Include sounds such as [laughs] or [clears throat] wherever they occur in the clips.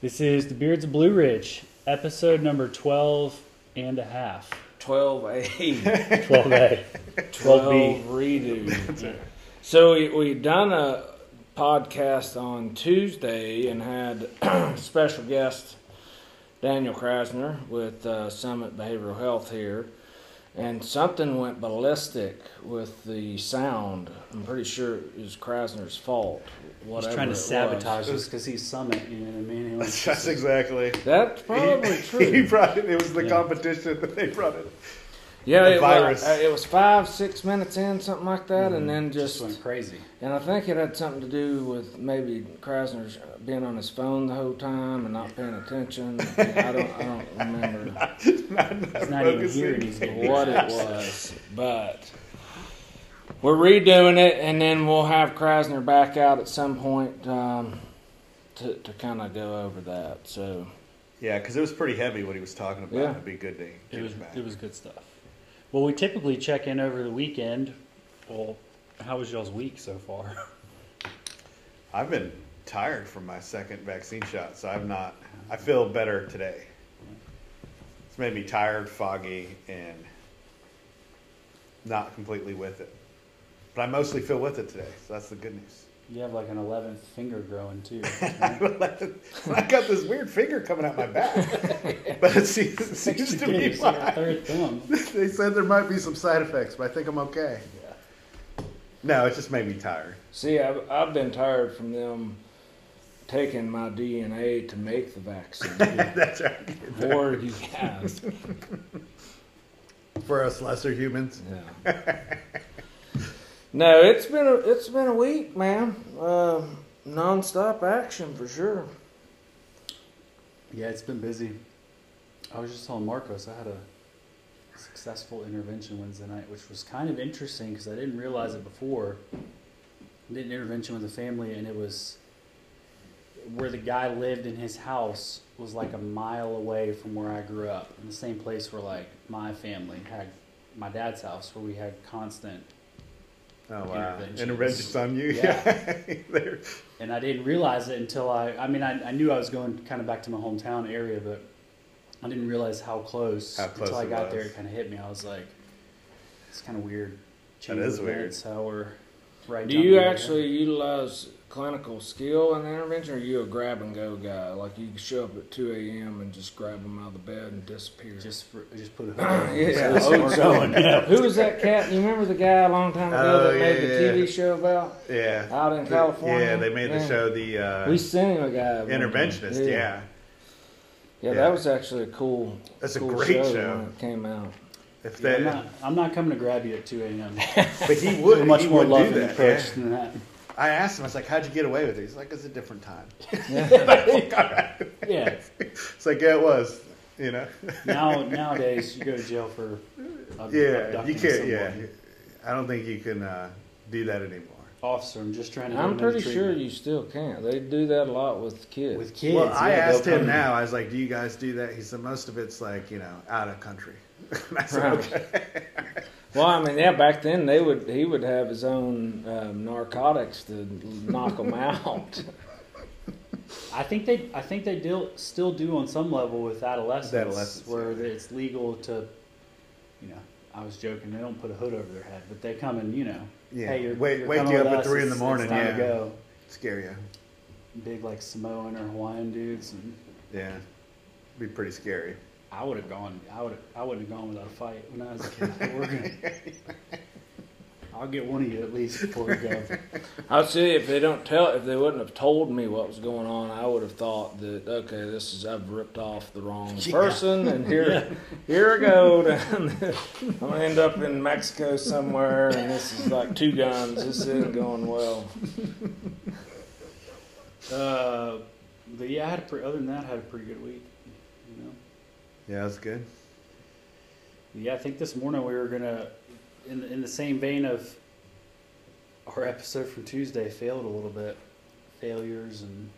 This is the Beards of Blue Ridge, episode number 12 and a half. 12A, 12A. 12B. 12 redo. So we, we done a podcast on Tuesday and had [clears throat] special guest Daniel Krasner with uh, Summit Behavioral Health here. And something went ballistic with the sound. I'm pretty sure it was Krasner's fault. Whatever He's Whatever trying to it was. sabotage us because he's Summit, you know what I mean? He wants [laughs] That's exactly. That's probably he, [laughs] true. He brought it. It was the Yeah. competition that they brought it. Yeah, The it virus. was, uh, it was five, six minutes in, something like that, and then just just, went crazy. and I think it had something to do with maybe Krasner's being on his phone the whole time and not paying attention. I don't, I don't [laughs] remember Not, He's not even focusing. here and what it was, but we're redoing it, and then we'll have Krasner back out at some point um, to to kind of go over that. So Yeah, because it was pretty heavy what he was talking about. Yeah. It'd be good to It was, it back. it was good stuff. Well, we typically check in over the weekend. Well, how was y'all's week so far? [laughs] I've been tired from my second vaccine shot, so I'm not. I feel better today. It's made me tired, foggy, and not completely with it. But I mostly feel with it today, so that's the good news. You have like an 11th finger growing too. [laughs] I got this weird finger coming out my back, [laughs] but it seems, it seems to be It's fine. third thumb. [laughs] They said there might be some side effects, but I think I'm okay. Yeah. No, it just made me tired. see, I've I've been tired from them taking my DNA to make the vaccine. [laughs] That's right. For you guys. For us lesser humans. Yeah. no, it's been a it's been a week, man. Um, nonstop action for sure. Yeah, it's been busy. I was just telling Marcos I had a successful intervention Wednesday night, which was kind of interesting because I didn't realize it before. I did an intervention with a family, and it was where the guy lived in his house was like a mile away from where I grew up, in the same place where like my family had my dad's house, where we had constant Oh wow! Interventions. Interventions on you. Yeah. [laughs] And I didn't realize it until I. I mean, I, I knew I was going kind of back to my hometown area, but I didn't realize how close. How close until I got was. there, it kind of hit me. I was like, "It's kind of weird." That Chain weird. events, How we're right. Do down you there. actually utilize clinical skill in the intervention, or are you a grab and go guy? Like you can show up at two a.m. and just grab them out of the bed and disappear. just for, just put a [clears throat] hood on? Yeah, So old going, yeah. Who was that cat? You remember the guy a long time ago Oh, that made yeah, the yeah. TV show about yeah. out in California? Yeah, they made the Yeah. show the uh, We sent him a guy. interventionist. Yeah. yeah. Yeah. that was actually a cool. That's a cool great show, show. when it came out. If Yeah, they, I'm, not, I'm not coming to grab you at 2 a.m. but he would. much he more would do loving that, approach yeah. than that. I asked him. I was like, "How'd you get away with it?" He's like, "It's a different time." Yeah. [laughs] Yeah. It's like, yeah, it was. You know. Now nowadays, you go to jail for. ab- yeah, you can't. someone. Yeah, I don't think you can uh, do that anymore. Officer, I'm just trying to. I'm get another pretty sure you still can't. They do that a lot with kids. with kids. well, I yeah, asked they'll him come- now. I was like, "Do you guys do that?" He said, "Most of it's like you know out of country." [laughs] And I said, Right. "Okay." [laughs] Well, I mean, yeah, back then they would he would have his own um, narcotics to knock them [laughs] out. I think they, I think they do, still do on some level with adolescents, Adolescents, where yeah. it's legal to, you know. I was joking. They don't put a hood over their head, but they come and you know, Yeah. hey, you're, Wake- you're wake you up at us, three in the morning, It's time yeah. to go. Scare you. Big like Samoan or Hawaiian dudes, and Yeah, be pretty scary. I would have gone. I would. I wouldn't have gone without a fight when I was a kid. We're gonna. I'll get one of you at least before we go. I'd say if they don't tell, if they wouldn't have told me what was going on, I would have thought that okay, this is I've ripped off the wrong Yeah. person, and here, here I go. I'm gonna end up in Mexico somewhere, and this is like two guns. This isn't going well. Uh, but yeah, I had a pre- other than that, I had a pretty good week. You know. Yeah, that's good. Yeah, I think this morning we were gonna, in the, in the same vein of our episode from Tuesday, failed a little bit, failures and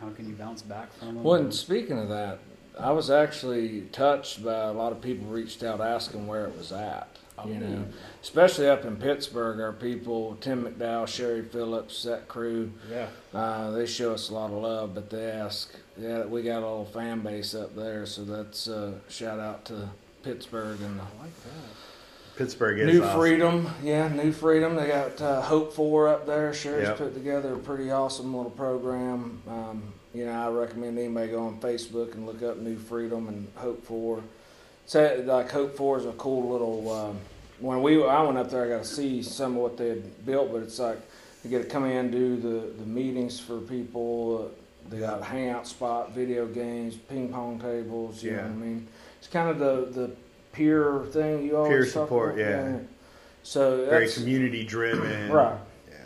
how can you bounce back from them. Well, and speaking of that, I was actually touched by a lot of people reached out asking where it was at. You know, especially up in Pittsburgh, our people, Tim McDowell, Sherry Phillips, that crew, yeah, uh, they show us a lot of love, but they ask yeah, we got a little fan base up there, so that's uh, shout out to Pittsburgh and the I like that. Pittsburgh is New awesome. Freedom. Yeah, New Freedom. They got uh, Hope for up there. Sherry's Yep. put together a pretty awesome little program. Um, you know, I recommend anybody go on Facebook and look up New Freedom and Hope for. Say like Hope for is a cool little. Um, when we I went up there, I got to see some of what they had built, but it's like they get to come in do the the meetings for people. Uh, they got a hangout spot, video games, ping pong tables. You know Yeah. what I mean? It's kind of the the peer thing you always Peer talk support, about. yeah. So Very that's community driven. [clears throat] right. Yeah.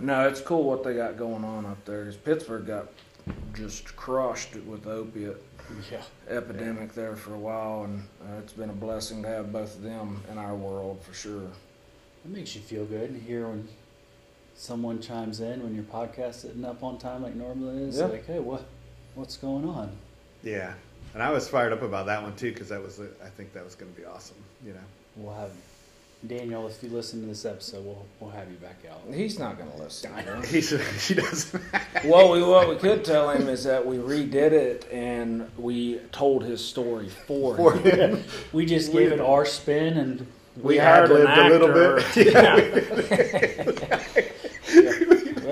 No, it's cool what they got going on up there. 'cause Pittsburgh got just crushed with the opiate Yeah. epidemic there for a while, and uh, it's been a blessing to have both of them in our world for sure. It makes you feel good to hear when someone chimes in when your podcast isn't up on time like normally is. Yeah. Like, hey, what, what's going on? Yeah. And I was fired up about that one too because that was, I think that was going to be awesome. You know. We'll have Daniel. If you listen to this episode, we'll we'll have you back out. He's not going to listen. you know? [laughs] He doesn't. [laughs] well, we, what we could tell him is that we redid it and we told his story for, For him. him. [laughs] We just gave it our spin, and We, We hired an ad-libbed a little bit. Yeah.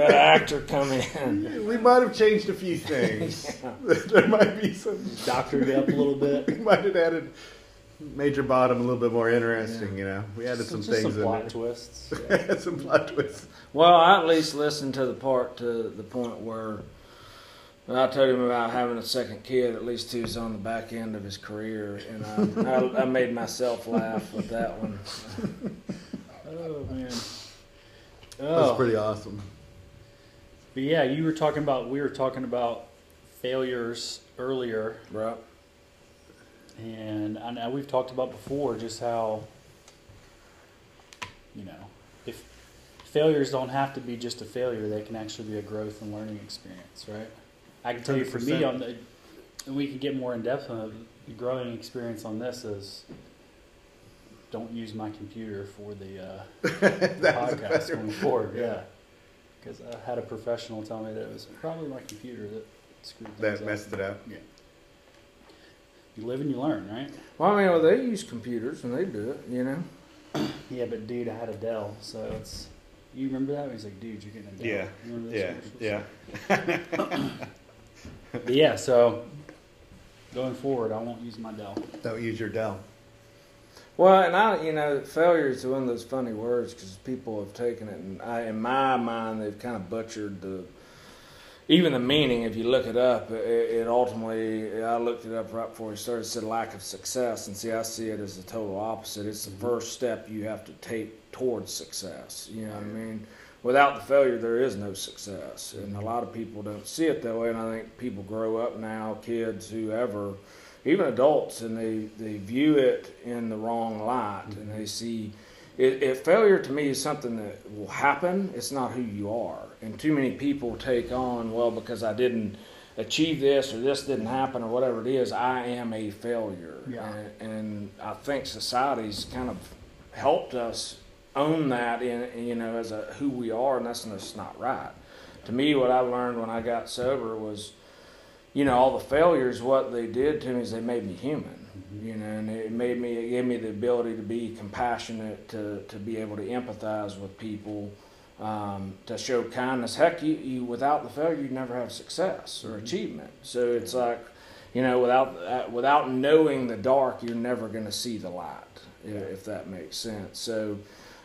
We had an actor come in. we might have changed a few things. [laughs] [laughs] there might be some. doctored it up a little bit. We [laughs] might have added Major Bottom a little bit more interesting. You know, we added So some just things some in plot there. twists. Add some plot twists. Well, I at least listened to the part to the point where when I told him about having a second kid. At least he was on the back end of his career, and I, I, I made myself laugh with that one. Oh man. That's Oh, pretty awesome. But yeah, you were talking about. We were talking about failures earlier, Right? and I know we've talked about before just how you know if failures don't have to be just a failure, they can actually be a growth and learning experience, right? I can tell you for me on the, and we can get more in depth on. The growing experience on this is don't use my computer for the, uh, [laughs] the podcast going forward. Yeah, because I had a professional tell me that it was probably my computer that screwed things That up. messed it up. Yeah. You live and you learn, right? Well, I mean, well, they use computers and they do it. You know. [clears throat] Yeah, but dude, I had a Dell, so it's. You remember that? He's like, dude, you're getting a Dell. Yeah, You remember this Yeah, commercial? yeah. [laughs] But yeah, so going forward, I won't use my Dell. Don't use your Dell. Well, and I, you know, failure is one of those funny words because people have taken it, and I, in my mind, they've kind of butchered the, even the meaning. If you look it up, it, it ultimately, I looked it up right before we started. Said lack of success, and see, I see it as the total opposite. It's the mm-hmm. first step you have to take towards success. You know what I mean? Without the failure, there is no success, and a mm-hmm. lot of people don't see it that way. And I think people grow up now, kids, whoever even adults, and they, they view it in the wrong light, and they mm-hmm. see it, it. Failure to me is something that will happen. It's not who you are, and too many people take on well because I didn't achieve this or this didn't happen or whatever it is. I am a failure, Yeah. and, and I think society's kind of helped us own that in you know as a who we are, and that's just not right. To me, what I learned when I got sober was you know, all the failures, what they did to me is they made me human. You know, and it made me, it gave me the ability to be compassionate, to, to be able to empathize with people, um, to show kindness. Heck, you, you without the failure, you'd never have success or achievement. So it's like, you know, without uh, without knowing the dark, you're never going to see the light, if that makes sense. So.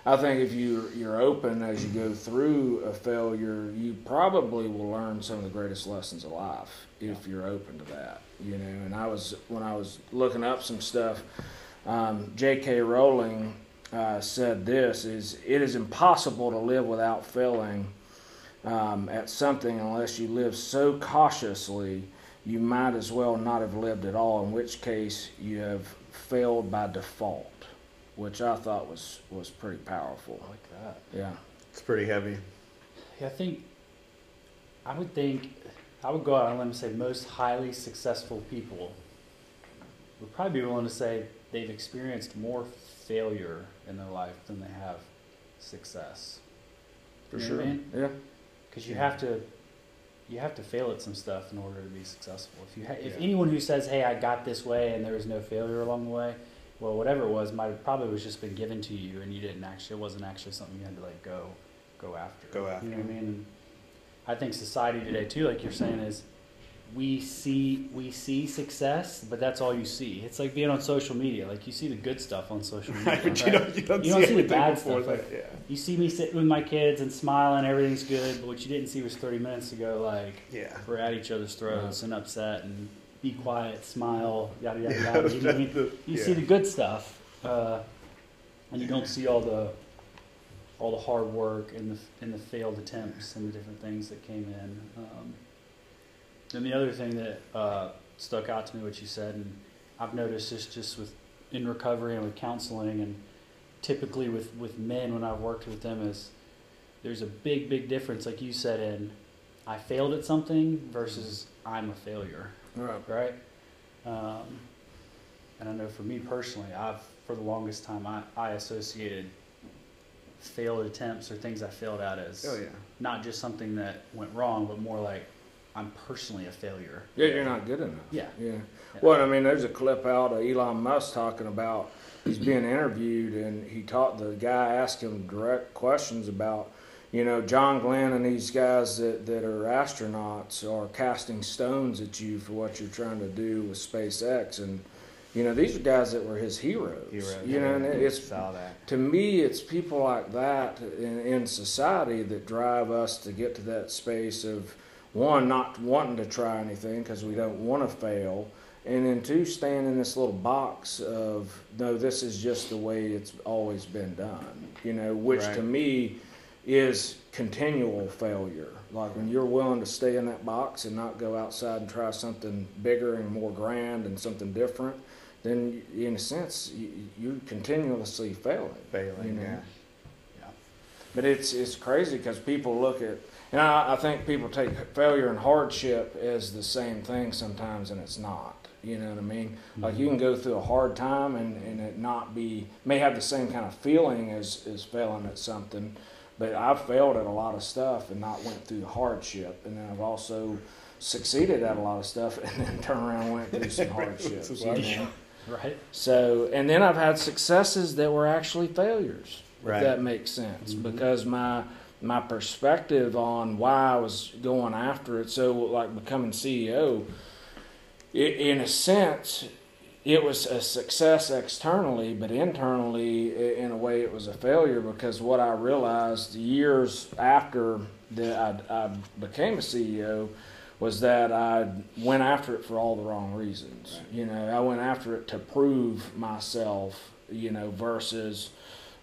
I think if you you're open as you go through a failure, you probably will learn some of the greatest lessons of life if you're open to that. You know, and I was when I was looking up some stuff, um, J.K. Rowling uh, said this: "is It is impossible to live without failing um, at something unless you live so cautiously." You might as well not have lived at all, in which case you have failed by default which I thought was was pretty powerful. I like that. Yeah. It's pretty heavy. Yeah, I think I would think I would go out on a limb and say most highly successful people would probably be willing to say they've experienced more failure in their life than they have success. For You know sure. what I mean? Yeah. Because you have to you have to fail at some stuff in order to be successful. If you ha- if Yeah. anyone who says, "Hey, I got this way," and there was no failure along the way, well, whatever it was, might have probably was just been given to you, and you didn't actually. It wasn't actually something you had to like go go after. Go after. You know what I mean? And I think society today too, like you're saying, is we see we see success, but that's all you see. It's like being on social media. Like you see the good stuff on social [laughs] media. Right, but you don't, you don't You see, don't see the bad stuff, that. Yeah. You see me sitting with my kids and smiling, everything's good, but what you didn't see was 30 minutes ago, like Yeah. we're at each other's throats and upset and be quiet, smile, yada yada [laughs] Yeah, yada. You, know what I mean? the- you yeah. see the good stuff, uh, and you don't see all the all the hard work and the and the failed attempts and the different things that came in. Um, and the other thing that uh, stuck out to me, what you said, and I've noticed this just with in recovery and with counseling, and typically with with men when I've worked with them is there's a big big difference, like you said, in I failed at something versus I'm a failure Right. right? Um, and I know for me personally, I've for the longest time I, I associated failed attempts or things I failed at as Oh yeah. not just something that went wrong, but more like I'm personally a failure. Yeah, you're not good enough. Yeah. Yeah. Well, I mean, there's a clip out of Elon Musk talking about he's being interviewed, and he taught the guy asked him direct questions about, you know, John Glenn and these guys that, that are astronauts are casting stones at you for what you're trying to do with SpaceX, and you know, these are guys that were his heroes. Heroes. You know, and it's to me, it's people like that in, in society that drive us to get to that space of one, not wanting to try anything because we don't want to fail, and then two, staying in this little box of no, this is just the way it's always been done. You know, which to me is continual failure. Like when you're willing to stay in that box and not go outside and try something bigger and more grand and something different, then in a sense you, you're continuously failing. Failing. You know? Yeah. But it's it's crazy because people look at, and I, I think people take failure and hardship as the same thing sometimes, and it's not. You know what I mean? Mm-hmm. Like you can go through a hard time and, and it not be may have the same kind of feeling as as failing at something, but I've failed at a lot of stuff and not went through the hardship, and then I've also succeeded at a lot of stuff [laughs] and then turned around and went through some [laughs] hardships. you know? [laughs] Right? So, and then I've had successes that were actually failures. Right. If that makes sense, Mhm. because my my perspective on why I was going after it, so like becoming CEO, i in a sense, it was a success externally, but internally, in a way, it was a failure because what I realized years after that I, I became a CEO was that I went after it for all the wrong reasons. Right. You know, I went after it to prove myself, you know, versus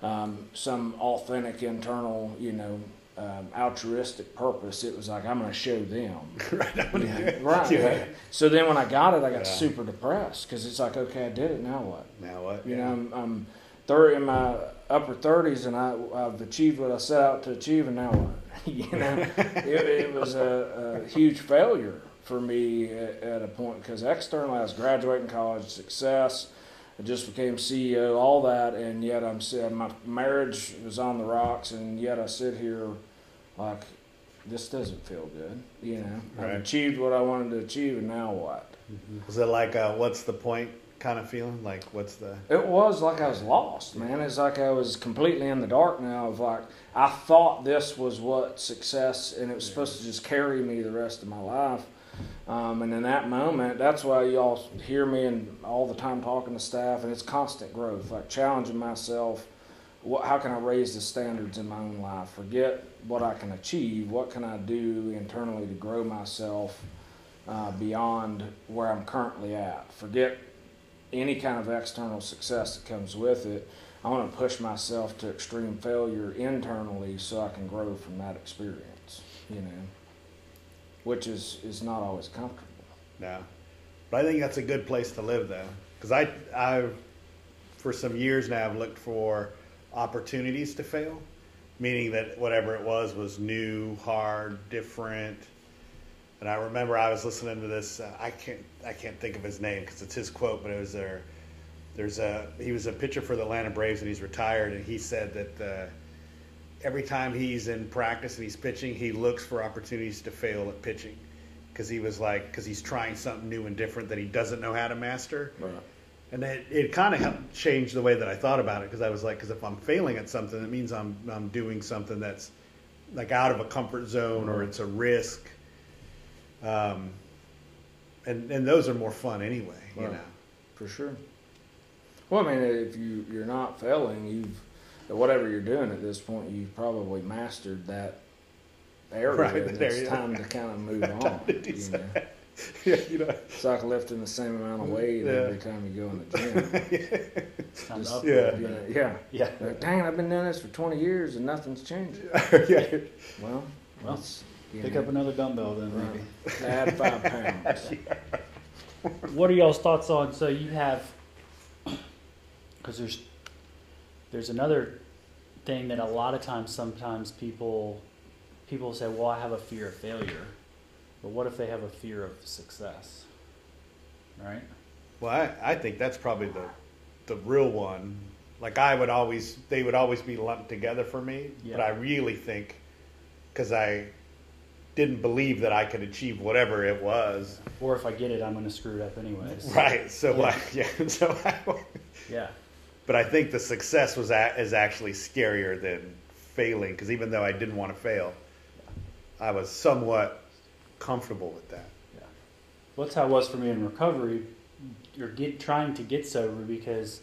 um, some authentic internal, you know, um, altruistic purpose. It was like I'm going to show them. [laughs] right. I'm gonna do Yeah, right. [laughs] Yeah. So then when I got it, I got Yeah. super depressed because it's like, okay, I did it. Now what? Now what? You know, I'm, I'm thirty in my upper thirties, and I, I've achieved what I set out to achieve, and now what? [laughs] you know, it, it was a, a huge failure for me at, at a point because externally I was graduating college, success. I just became CEO, all that, and yet I'm sit- my marriage was on the rocks, and yet I sit here like this doesn't feel good. You know, Right. I've achieved what I wanted to achieve, and now what? Mm-hmm. Was it like a what's the point kind of feeling? Like what's the It was like I was lost, man. It's like I was completely in the dark now. Of like I thought this was what success, and it was supposed to just carry me the rest of my life. Um, and in that moment, that's why y'all hear me and all the time talking to staff, and it's constant growth, like challenging myself. What, how can I raise the standards in my own life? Forget what I can achieve. What can I do internally to grow myself uh, beyond where I'm currently at? Forget any kind of external success that comes with it. I want to push myself to extreme failure internally so I can grow from that experience, you know, which is, is not always comfortable. No, but I think that's a good place to live, though, because I, I, for some years now, I have looked for opportunities to fail, meaning that whatever it was was new, hard, different. And I remember I was listening to this. Uh, I can't, I can't think of his name because it's his quote, but it was there. There's a he was a pitcher for the Atlanta Braves and he's retired, and he said that uh, every time he's in practice and he's pitching, he looks for opportunities to fail at pitching because he was like because he's trying something new and different that he doesn't know how to master. Right. And it, it kind of helped change the way that I thought about it because I was like, because if I'm failing at something, it means I'm I'm doing something that's like out of a comfort zone or it's a risk. Um, and and those are more fun anyway, you know. For sure. Well, I mean, if you you're not failing, you've whatever you're doing at this point, you've probably mastered that area. Right, and that it's area. time to kind of move [laughs] on. You know? [laughs] yeah, you know. It's like lifting the same amount of weight Yeah. every time you go in the gym. [laughs] It's time to Just- upgrade. You know, yeah. Yeah. Like, Dang, I've been doing this for 20 years and nothing's changed. yeah. Well, Well, you Pick know, up another dumbbell then, Right. maybe. add five pounds. What are y'all's thoughts on? So you have, because there's there's another thing that a lot of times, sometimes people people say, "Well, I have a fear of failure," but what if they have a fear of success? Right? Well, I, I think that's probably the the real one. Like I would always, they would always be lumped together for me. Yeah. But I really think, because I didn't believe that I could achieve whatever it was. Or if I get it, I'm going to screw it up anyways. Right. So Yeah. I, [laughs] yeah. So I, Yeah. But I think the success was a, is actually scarier than failing. Because even though I didn't want to fail, I was somewhat comfortable with that. Yeah. Well, that's how it was for me in recovery. You're get trying to get sober because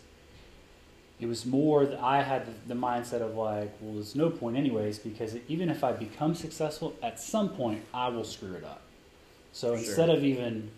it was more that I had the, the mindset of like, well, there's no point anyways because even if I become successful, at some point I will screw it up. So Sure. instead of even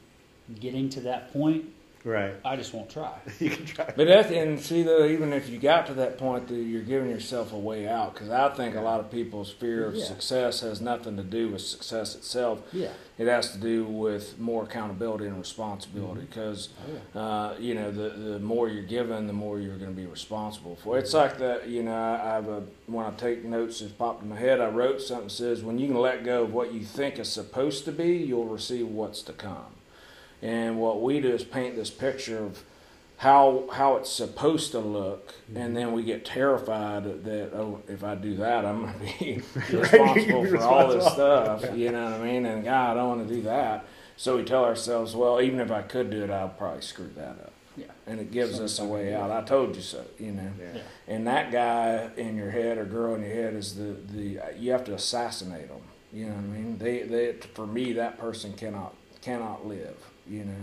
getting to that point, Right. I just won't try. [laughs] You can try. But that's, and see though, even if you got to that point, that you're giving yourself a way out. Because I think a lot of people's fear of Yeah. success has nothing to do with success itself. Yeah. It has to do with more accountability and responsibility. Because Oh, uh, you know, the the more you're given, the more you're going to be responsible for. It's like that. You know, I, I have a when I take notes, it's popped in my head. I wrote something that says, "When you can let go of what you think is supposed to be, you'll receive what's to come." And what we do is paint this picture of how how it's supposed to look, and then we get terrified that oh, if I do that, I'm going [laughs] to be responsible for all this stuff. You know what I mean? And God, I don't want to do that. So we tell ourselves, well, even if I could do it, I'll probably screw that up. Yeah. And it gives us a way out. I told you so. You know. Yeah. Yeah. And that guy in your head or girl in your head is the, the you have to assassinate them. You know what I mean? They they for me that person cannot cannot live. You know,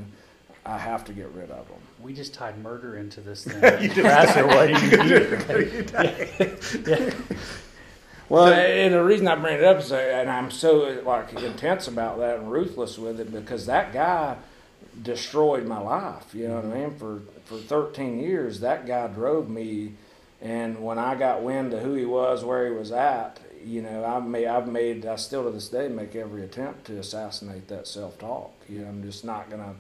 I have to get rid of them. We just tied murder into this [laughs] thing. You just Pastor, what you do? [laughs] Well, and the reason I bring it up is, uh, and I'm so like intense about that and ruthless with it because that guy destroyed my life. You know what I mean? For for 13 years, that guy drove me, and when I got wind of who he was, where he was at, you know, I've made, I've made, I still to this day make every attempt to assassinate that self-talk. You know, I'm just not gonna,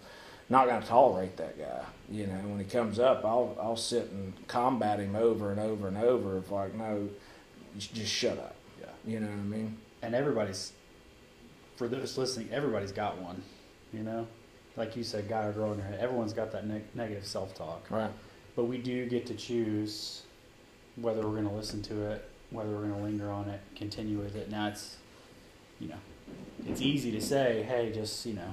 not gonna tolerate that guy. You know, when he comes up, I'll I'll sit and combat him over and over and over. If like, no, just shut up. Yeah. You know what I mean? and everybody's for those listening everybody's got one you know like you said guy or girl in your head everyone's got that neg- negative self-talk Right. but we do get to choose whether we're going to listen to it whether we're going to linger on it continue with it now it's you know it's easy to say hey just you know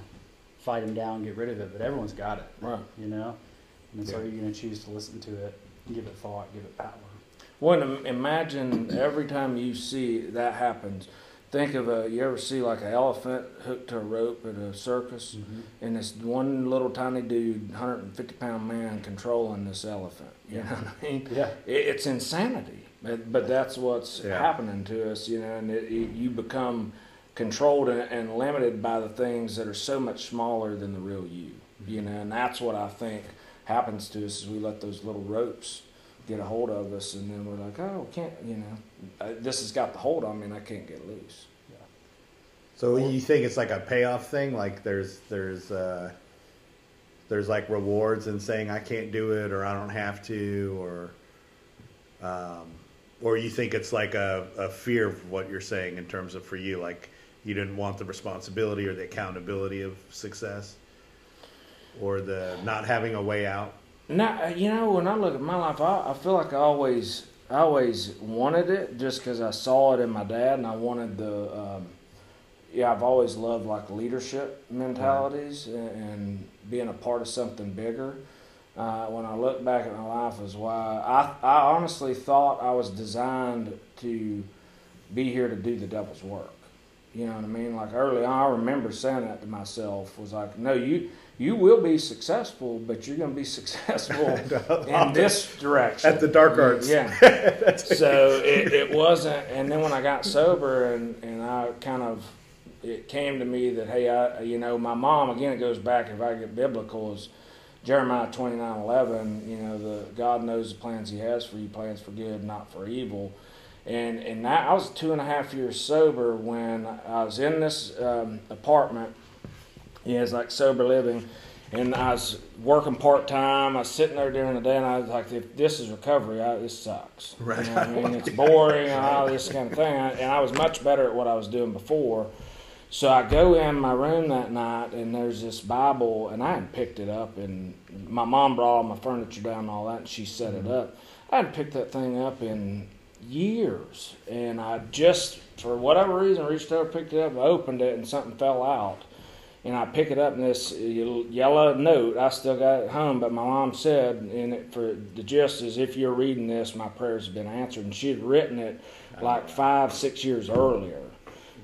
fight him down get rid of it but everyone's got it Right. you know and so Yeah. are you going to choose to listen to it give it thought give it power Well, imagine every time you see that happens. Think of a you ever see like an elephant hooked to a rope at a circus, mm-hmm. and this one little tiny dude, 150 pound man, controlling this elephant. You know what I mean? yeah It, it's insanity, but, but that's what's Yeah. happening to us, you know, and it, it, you become controlled and, and limited by the things that are so much smaller than the real you, you know, and that's what I think happens to us is we let those little ropes get a hold of us, and then we're like, oh, can't, you know, uh, this has got the hold on me, and I can't get loose. So you think it's like a payoff thing? Like there's there's uh, there's like rewards in saying I can't do it or I don't have to or um, or you think it's like a, a fear of what you're saying in terms of for you like you didn't want the responsibility or the accountability of success or the not having a way out. Now, you know, when I look at my life, I, I feel like I always I always wanted it just because I saw it in my dad, and I wanted the. Um, yeah, I've always loved like leadership mentalities and, and being a part of something bigger. Uh, when I look back at my life, is why I I honestly thought I was designed to be here to do the devil's work. You know what I mean? Like early on, I remember saying that to myself. Was like, no, you you will be successful, but you're going to be [laughs] successful [laughs] in this direction. At the dark arts. Yeah. [laughs] so it, it wasn't, and then when I got sober and, and I kind of, it came to me that, hey, I, you know, my mom, again, it goes back, if I get biblical, is Jeremiah 29 11, you know, the God knows the plans he has for you, plans for good, not for evil. And, and that, I was two and a half years sober when I was in this um, apartment – he has like sober living. And I was working part time. I was sitting there during the day, and I was like, "If this is recovery, I, this sucks." Right. You know I mean, [laughs] it's boring and all this kind of thing. And I was much better at what I was doing before. So I go in my room that night, and there's this Bible, and I hadn't picked it up. And my mom brought all my furniture down and all that, and she set mm-hmm. it up. I hadn't picked that thing up in years, and I just, for whatever reason, reached over, picked it up, opened it, and something fell out and I pick it up in this yellow note. I still got it home, but my mom said in it for the gist is if you're reading this, my prayers have been answered. And she had written it like five, six years earlier.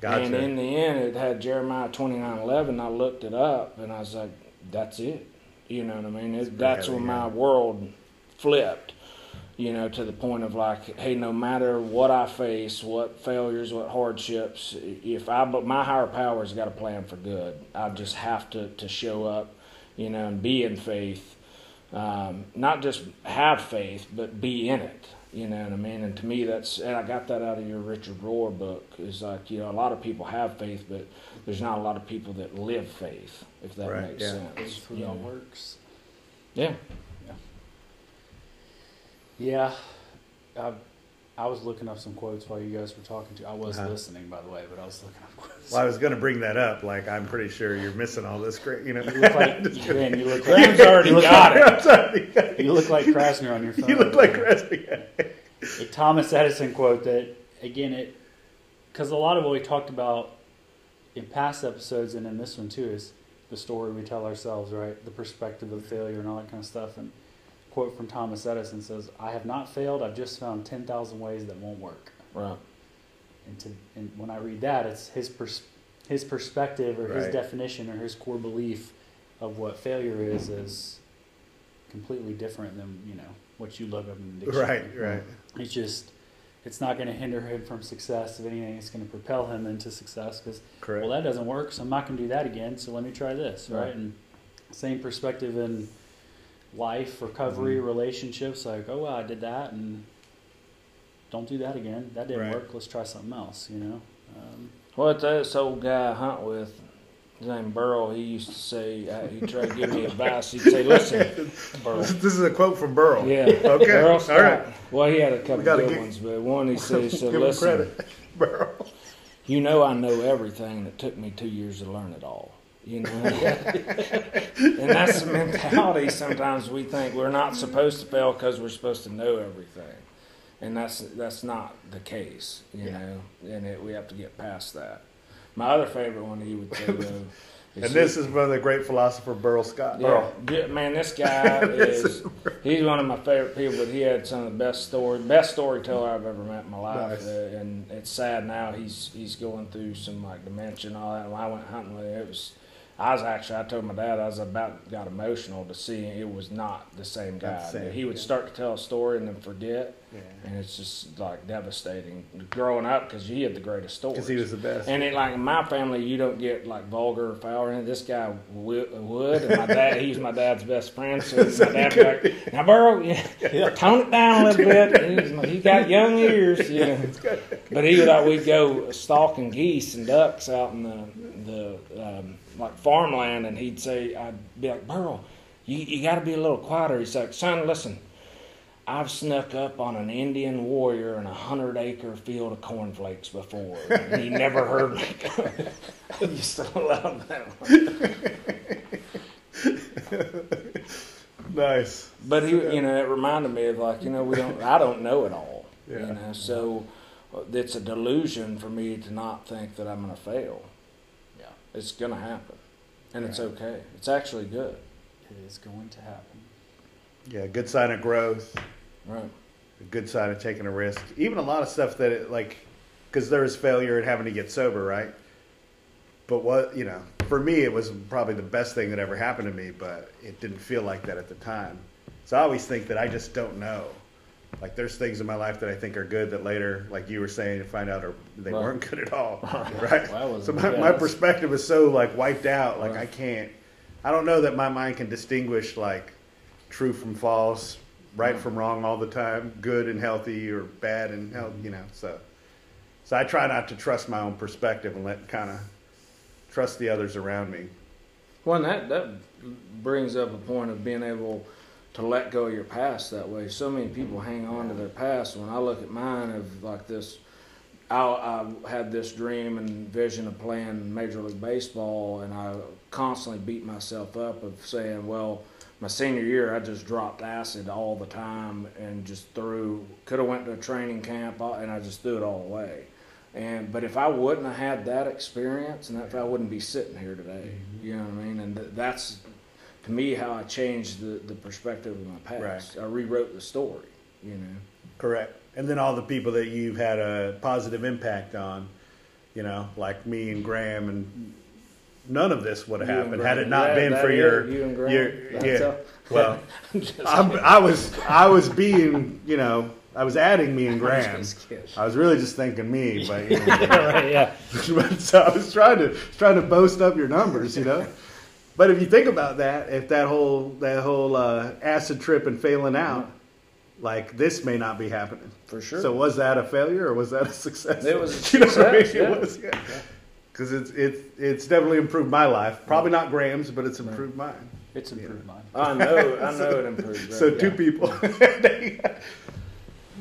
Gotcha. And in the end, it had Jeremiah twenty nine eleven. I looked it up, and I was like, "That's it." You know what I mean? It, that's when my world flipped you know, to the point of like, hey, no matter what I face, what failures, what hardships, if I, but my higher power's got a plan for good. I just have to, to show up, you know, and be in faith. Um, not just have faith, but be in it. You know what I mean? And to me, that's, and I got that out of your Richard Rohr book, is like, you know, a lot of people have faith, but there's not a lot of people that live faith, if that right, makes yeah. sense. That's how it works. Yeah. Yeah, Yeah. I, I was looking up some quotes while you guys were talking to. I was uh-huh. listening, by the way, but I was looking up quotes. Well, I was going to bring that up. Like, I'm pretty sure you're missing all this great. You know, you look like [laughs] you look like already, you got it. You look like Krasner on your phone. [laughs] You look like Krasner. a Thomas Edison quote that again it because a lot of what we talked about in past episodes and in this one too is the story we tell ourselves, right? The perspective of failure and all that kind of stuff and quote from Thomas Edison says, "I have not failed. I've just found ten thousand ways that won't work." Right. And, to, and when I read that, it's his pers- his perspective or right. his definition or his core belief of what failure is is completely different than you know what you look up in the dictionary. Right. Right. It's just it's not going to hinder him from success. If anything, it's going to propel him into success because well, that doesn't work, so I'm not going to do that again. So let me try this, right? right? And same perspective in life, recovery, mm-hmm. relationships. Like, oh, well, I did that, and don't do that again. That didn't right. work. Let's try something else. You know. Um, well, it's this old guy I hunt with. His name Burl. He used to say uh, he tried to give me advice. He'd say, "Listen, [laughs] Burl." This is a quote from Burl. Yeah. okay. Burl All right. Well, he had a couple good get, ones, but one he says, [laughs] so, "Listen, [laughs] Burl. You know I know everything. It took me two years to learn it all." You know, and that's the mentality. Sometimes we think we're not supposed to fail because we're supposed to know everything, and that's that's not the case. You yeah. know, and it, we have to get past that. My other favorite one he would say though. [laughs] and this is one of the great philosopher Burl Scott. Yeah, Burl. man, this guy [laughs] is he's one of my favorite people. But he had some of the best story, best storyteller I've ever met in my life. Nice. Uh, and it's sad now he's he's going through some like dementia and all that. When I went hunting with him, it was I was actually, I told my dad I was about got emotional to see it was not the same guy. Same, he would yeah. start to tell a story and then forget, yeah. and it's just like devastating. Growing up because he had the greatest stories. Because he was the best. And it, like in my family, you don't get like vulgar or foul or anything. This guy would, and my dad, he's my dad's best friend. So [laughs] my dad like, now Burl, yeah, yeah. [laughs] tone it down a little bit. He's, he got young ears, [laughs] yeah. But he would, like, we'd go stalking geese and ducks out in the the. Um, like farmland, and he'd say, I'd be like, Burl, you, you got to be a little quieter. He's like, son, listen, I've snuck up on an Indian warrior in a hundred acre field of cornflakes before. And he never heard me. I used to love that one. nice. But he, you know, it reminded me of like, you know, we don't, I don't know it all. You know, so uh, it's a delusion for me to not think that I'm going to fail. Yeah. It's going to happen, and it's okay. It's actually good. It is going to happen. Yeah, good sign of growth. Right. A good sign of taking a risk. Even a lot of stuff that it, like, because there was failure in having to get sober, right? But what you know, for me, it was probably the best thing that ever happened to me. But it didn't feel like that at the time. So I always think that I just don't know. Like there's things in my life that I think are good that later, like you were saying, to find out are they Right. weren't good at all, [laughs] right? Well, so my, my perspective is so like wiped out. Like Right. I can't. I don't know that my mind can distinguish like true from false, right from wrong all the time, good and healthy or bad and healthy. You know, so so I try not to trust my own perspective and let kind of trust the others around me. Well, and that that brings up a point of being able to let go of your past that way. So many people hang on to their past. When I look at mine, of like this, I, I had this dream and vision of playing Major League Baseball, and I constantly beat myself up of saying, well. My senior year, I just dropped acid all the time and just threw. Could have went to a training camp, and I just threw it all away. And but if I wouldn't have had that experience, and if I wouldn't be sitting here today, mm-hmm. you know what I mean. And th- that's to me how I changed the, the perspective of my past. I rewrote the story, you know. Correct. And then all the people that you've had a positive impact on, you know, like me and Graham, and none of this would have You happened had it not Yeah, been for is, your, you and Graham. your, yeah. Well, [laughs] I'm, I was, I was being, you know, I was adding me and [laughs] Graham. I was really just thinking me, but you [laughs] know, yeah. so I was trying to trying to boast up your numbers, you know. But if you think about that, if that whole that whole uh, acid trip and failing out, like this may not be happening. For sure. So was that a failure or was that a success? It was a [laughs] you know what I mean? success, yeah. It was, yeah. Because it's it's it's definitely improved my life. Probably not Graham's, but it's improved mine. It's improved mine. I know, I [laughs] know it improved. right? So two Yeah. people. [laughs]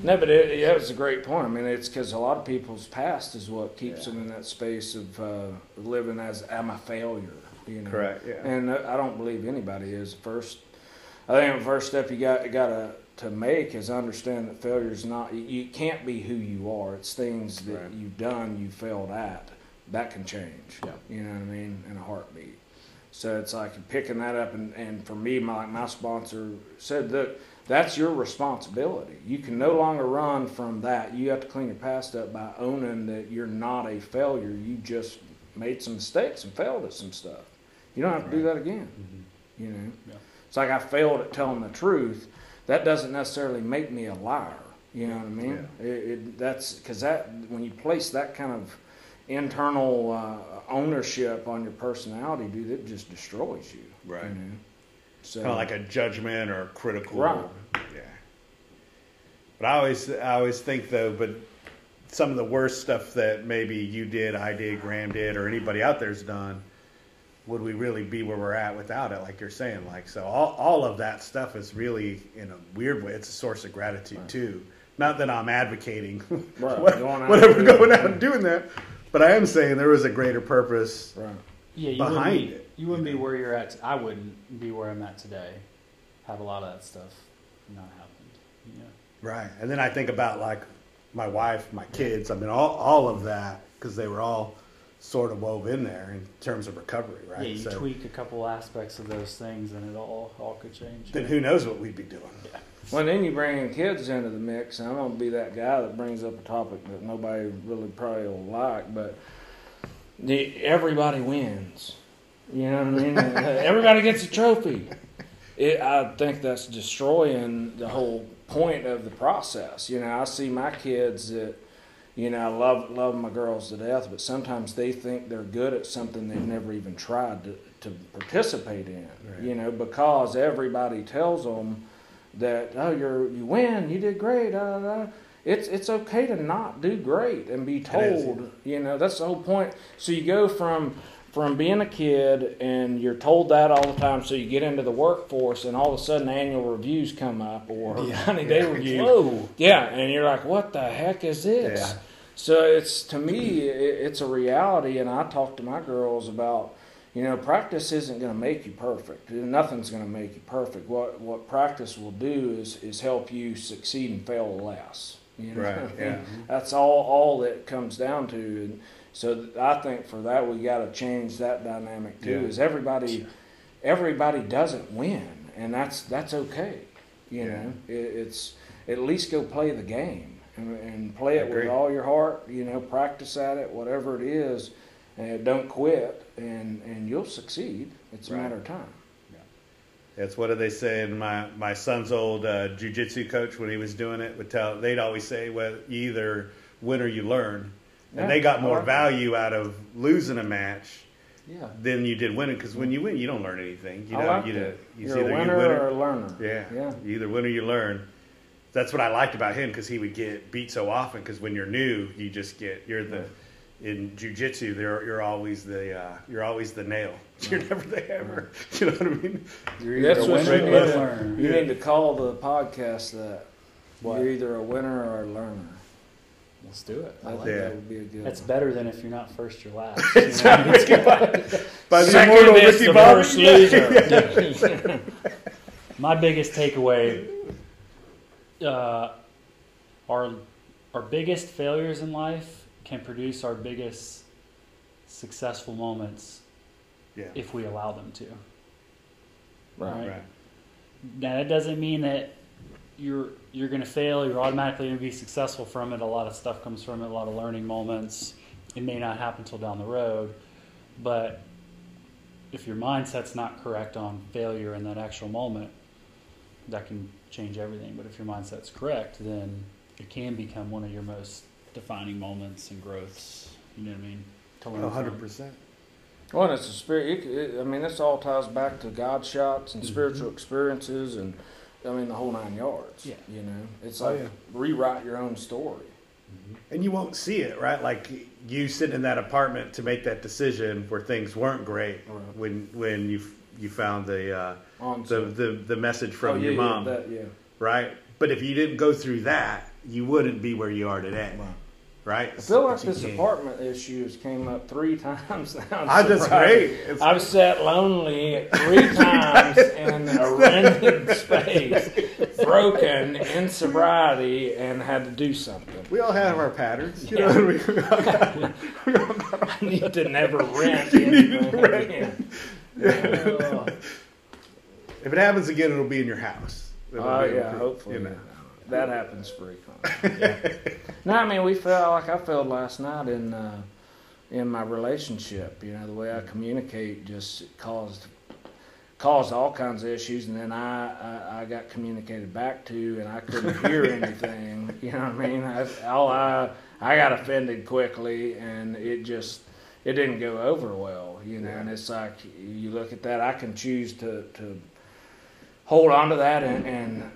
No, but it, yeah, it's a great point. I mean, it's because a lot of people's past is what keeps Yeah. them in that space of uh, living as "I'm a failure." You know, Correct, yeah. And I don't believe anybody is. First, I think the first step you got got to to make is understand that failure is not. You, you can't be who you are. It's things that Right. you've done, you failed at. That can change. Yeah. You know what I mean? In a heartbeat. So it's like picking that up, and, and for me, my my sponsor said, that that's your responsibility. You can no longer run from that. You have to clean your past up by owning that you're not a failure. You just made some mistakes and failed at some stuff. You don't have to do that again. You know, Yeah. it's like I failed at telling the truth. That doesn't necessarily make me a liar. You know what I mean? It, it, that's because that when you place that kind of internal uh, ownership on your personality, dude, it just destroys you. Right. You know? So kind of like a judgment or critical. Right. Yeah. But I always, I always think though, but some of the worst stuff that maybe you did, I did, Graham did, or anybody out there's done, would we really be where we're at without it? Like you're saying, like so, all all of that stuff is really in a weird way. It's a source of gratitude too. Not that I'm advocating [laughs] Right, what- going whatever going doing out and doing that, but I am saying there was a greater purpose. right. Yeah, you behind be, it, You wouldn't you be where you're at. I wouldn't be where I'm at today. Have a lot of that stuff not happened. You know? Right. And then I think about like my wife, my kids. I mean, all, all of that because they were all sort of wove in there in terms of recovery, right? Yeah, you so tweak a couple aspects of those things, and it all all could change. then who knows what we'd be doing? Yeah. Well, then you bring in kids into the mix, and I'm gonna be that guy that brings up a topic that nobody really probably will like, but the, everybody wins. You know what I mean? [laughs] everybody gets a trophy. It, I think that's destroying the whole point of the process. You know, I see my kids that, you know, I love love my girls to death, but sometimes they think they're good at something they've never even tried to, to participate in. Right. You know, because everybody tells them that oh you're you win, you did great. Da, da, da. It's it's okay to not do great and be told. You know, that's the whole point. So you go from from being a kid and you're told that all the time, so you get into the workforce and all of a sudden annual reviews come up or [laughs] 90 day review. Whoa. Yeah, and you're like, what the heck is this? Yeah. So it's to me, it, it's a reality, and I talk to my girls about, you know, practice isn't going to make you perfect. Nothing's going to make you perfect. What what practice will do is is help you succeed and fail less. You know? Right. Yeah. That's all all that comes down to. And so I think for that we got to change that dynamic too. Yeah. Is everybody everybody doesn't win, and that's that's okay. You Yeah. know, it, it's at least go play the game and, and play it with all your heart. You know, practice at it, whatever it is, and don't quit, and and you'll succeed. It's a Right. matter of time. That's what do they say? And my my son's old uh, jujitsu coach when he was doing it would tell. They'd always say, "Well, you either win or you learn." Yeah, And they got more value out of losing a match Yeah. than you did winning. Because when you win, you don't learn anything. You I know, like you that. know, it's You're a winner, you win or a learner. Yeah. Yeah. You either win or you learn. That's what I liked about him because he would get beat so often. Because when you're new, you just get you're the in jujitsu. You're you're always the uh, you're always the nail. [laughs] You're never the hammer. [laughs] You know what I mean? You're either That's a what you or need to- learner. You Yeah. need to call the podcast that. What? You're either a winner or a learner. Let's do it. I I like Yeah. that would be a good. That's one. better than if you're not first, you're last. [laughs] You know? It's good. [laughs] By the Second immortal is Ricky the Bobby. first loser. [laughs] My biggest takeaway: uh, our our biggest failures in life can produce our biggest successful moments Yeah. if we allow them to. right. Right. Now that doesn't mean that you're you're going to fail. You're automatically going to be successful from it. A lot of stuff comes from it. A lot of learning moments. It may not happen till down the road, but if your mindset's not correct on failure in that actual moment, that can change everything. But if your mindset's correct, then it can become one of your most defining moments and growths. You know what I mean? To learn A hundred percent. Well, and it's a spirit. It, it, I mean, this all ties back to God shots and mm-hmm. spiritual experiences, and I mean the whole nine yards. Yeah. You know, it's Oh, like yeah. rewrite your own story. And you won't see it, right? Like you sitting in that apartment to make that decision where things weren't great Right. when when you you found the uh, the, the the message from oh, yeah, your yeah, mom, that, yeah. right? But if you didn't go through that, you wouldn't be where you are today, Right. Right? I feel like this can't. apartment issue has came up three [laughs] times now. Ah, Surprised. great. It's- I've sat lonely [laughs] three times in a [laughs] rented space, broken in sobriety, and had to do something. we all have our patterns, you know. What I mean? I need to never rent You need to anything rent. again. If it happens again, it'll be in your house. Oh yeah, hopefully you know. That happens frequently. [laughs] no, I mean we felt like I felt last night in uh, in my relationship. You know, the way I communicate just caused caused all kinds of issues, and then I, I I got communicated back to, and I couldn't hear [laughs] anything. You know what I mean? I, all I I got offended quickly, and it just it didn't go over well. You know, and it's like you look at that. I can choose to to hold on to that and, and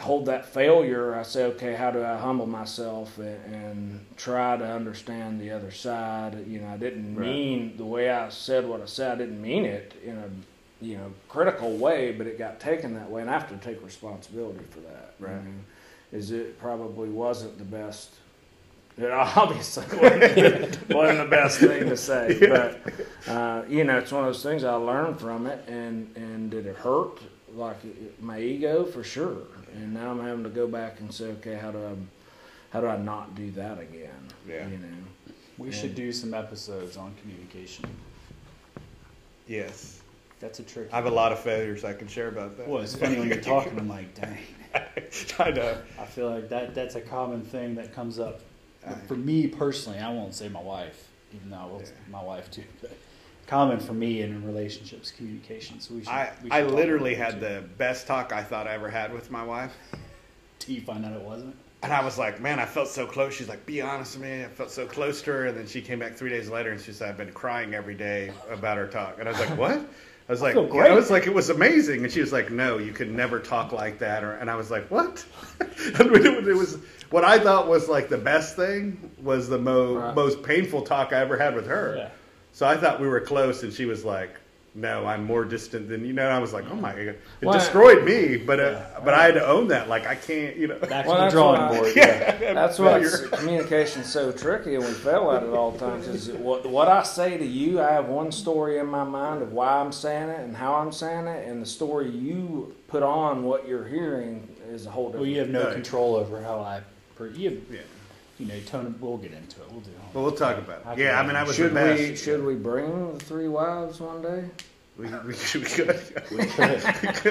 hold that failure. I say, okay, how do I humble myself and, and try to understand the other side? You know, I didn't Right. mean the way I said what I said. I didn't mean it in a you know critical way, but it got taken that way, and I have to take responsibility for that. Right. know. Is it probably wasn't the best. [laughs] It obviously wasn't, wasn't the best thing to say, [laughs] but uh, you know, it's one of those things I learned from it, and and did it hurt? Like it- my ego for sure, and now I'm having to go back and say, okay, how do I, how do I not do that again? Yeah. You know, we should do some episodes on communication. Yes, That's a trick. I have a lot of failures I can share about that. Well, it's funny when you're talking. I'm like, dang. [laughs] I know. I feel like that that's a common thing that comes up for me personally. I won't say my wife, even though I will Yeah. say my wife too. But common for me in relationships, communication. So we should. I, we should I literally had that, the best talk I thought I ever had with my wife. too. Till you find out it wasn't. And I was like, man, I felt so close. She's like, be honest with me. I felt so close to her. And then she came back three days later and she said, I've been crying every day about our talk. And I was like, [laughs] what? I was like, feel yeah. I was like, it was amazing. And she was like, no, you could never talk like that. Or, and I was like, what? [laughs] I was, it was what I thought was like the best thing was the mo- Right. most painful talk I ever had with her. Yeah. So I thought we were close, and she was like, "No, I'm more distant than you know." And I was like, "Oh my god!" It Well, destroyed me, but uh, Yeah. but I had to own that. Like I can't, you know. Back Well, to the that's drawing board. [laughs] Yeah. that's why Failure. it's- [laughs] communication's so tricky, and we fail at it all the time. Because what what I say to you, I have one story in my mind of why I'm saying it and how I'm saying it, and the story you put on what you're hearing is a whole different. Well, you have no Right. control over how I per. You, Yeah. You know, Tony, We'll get into it. We'll do. Well, we'll talk about it. can Yeah, I mean, I was Should the best. we should we bring the three wives one day? We, we, we could. We could,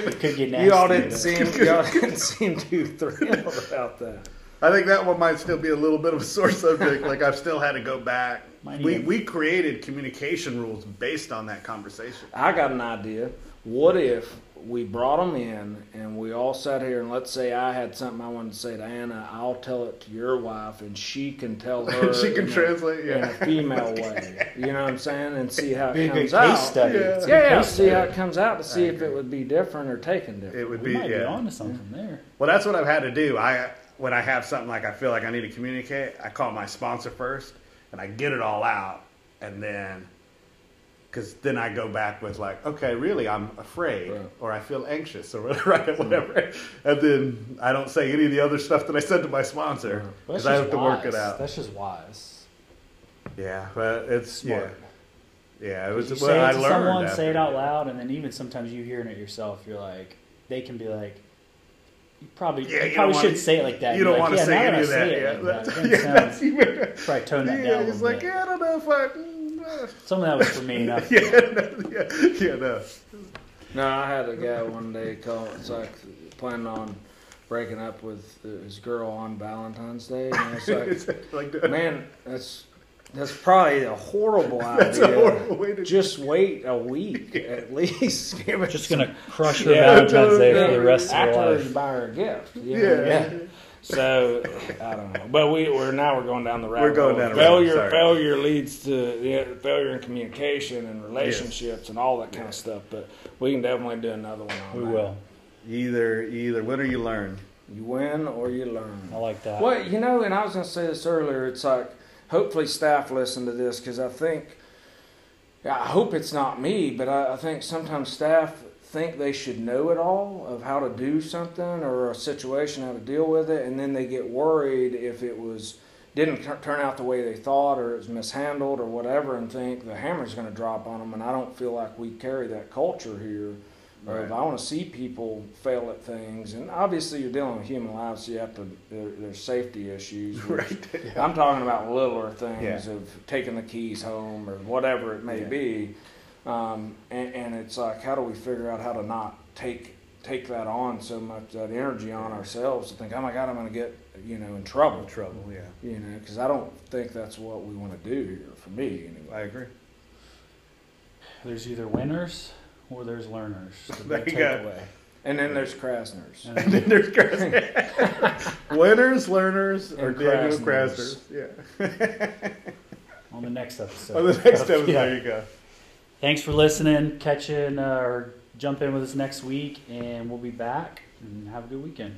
we could get [laughs] nasty. You all didn't with seem y'all didn't seem too thrilled about that. I think that one might still be a little bit of a sore subject. like I've still had to go back. Might We even- we created communication rules based on that conversation. I got an idea. What if we brought them in and we all sat here and let's say I had something I wanted to say to Anna, I'll tell it to your wife and she can tell [laughs] her. she can in a- translate. in a female way. You know what I'm saying? And see how it a comes out. study. Yeah. It's a Yeah, good yeah. case See how it comes out to see if it would be different or taken different. It would We be. might be yeah. on to something there. Well, that's what I've had to do. I when I have something like I feel like I need to communicate, I call my sponsor first, and I get it all out, and then because then I go back with like, okay, really, I'm afraid, Right. or I feel anxious, or [laughs] whatever, hmm. whatever, and then I don't say any of the other stuff that I said to my sponsor Right. Because I just have to work it out. That's just wise. Yeah, but it's Smart. yeah, yeah. It was say well, I to learned. someone, after, say it out loud, and then even sometimes you hearing it yourself, you're like, they can be like, you probably, Yeah, you you probably don't should wanna- say it like that. You don't like, want to yeah, say any of that. it Yeah, like [laughs] that's, that, it yeah, sounds- even. [laughs] Probably tone that Yeah, down. he's like, bit. yeah, I don't know if I. mm, uh." Some of that was for me enough. [laughs] yeah, no, yeah, yeah, no. No, I had a guy one day call. It's like planning on breaking up with his girl on Valentine's Day, and I was [laughs] like, It's like, man, that's that's probably a horrible [laughs] that's idea. a horrible way to. Just wait a week at least. Give her Just gonna crush her Yeah. Valentine's Day for the Yeah, rest of after her you life. buy her a gift. you yeah, know? yeah. So I don't know, but we we're now we're going down the rabbit We're going hole. down a rabbit hole, failure. sorry. Failure leads to yeah, failure in communication and relationships and all that kind of stuff. But we can definitely do another one on We that. will. Either, either win or you learn. You win or you learn. I like that. Well, you know, and I was going to say this earlier. It's like, hopefully, staff listen to this because I think, I hope it's not me, but I, I think sometimes staff think they should know it all of how to do something or a situation, how to deal with it, and then they get worried if it was didn't tur- turn out the way they thought or it was mishandled or whatever, and think the hammer's going to drop on them. And I don't feel like we carry that culture here. Right. I want to see people fail at things, and obviously you're dealing with human lives, so you have to. There, there's safety issues. [laughs] which- Right. I'm talking about littler things Yeah. of taking the keys home or whatever it may Yeah. be, um, and, and it's like how do we figure out how to not take take that on so much that energy on ourselves to think oh my god I'm going to get you know in trouble Trouble, yeah. you know because I don't think that's what we want to do here for me anyway. I agree. There's either winners or there's learners. [laughs] There you go. takeaway. And then there's Krasners. [laughs] [laughs] And And then- then there's Krasner. Winners, learners, or And Daniel Krasners. Krasners. Yeah. on the next episode. On the next episode, Yeah. there you go. Thanks for listening. Catch in uh, or jump in with us next week, and we'll be back. And have a good weekend.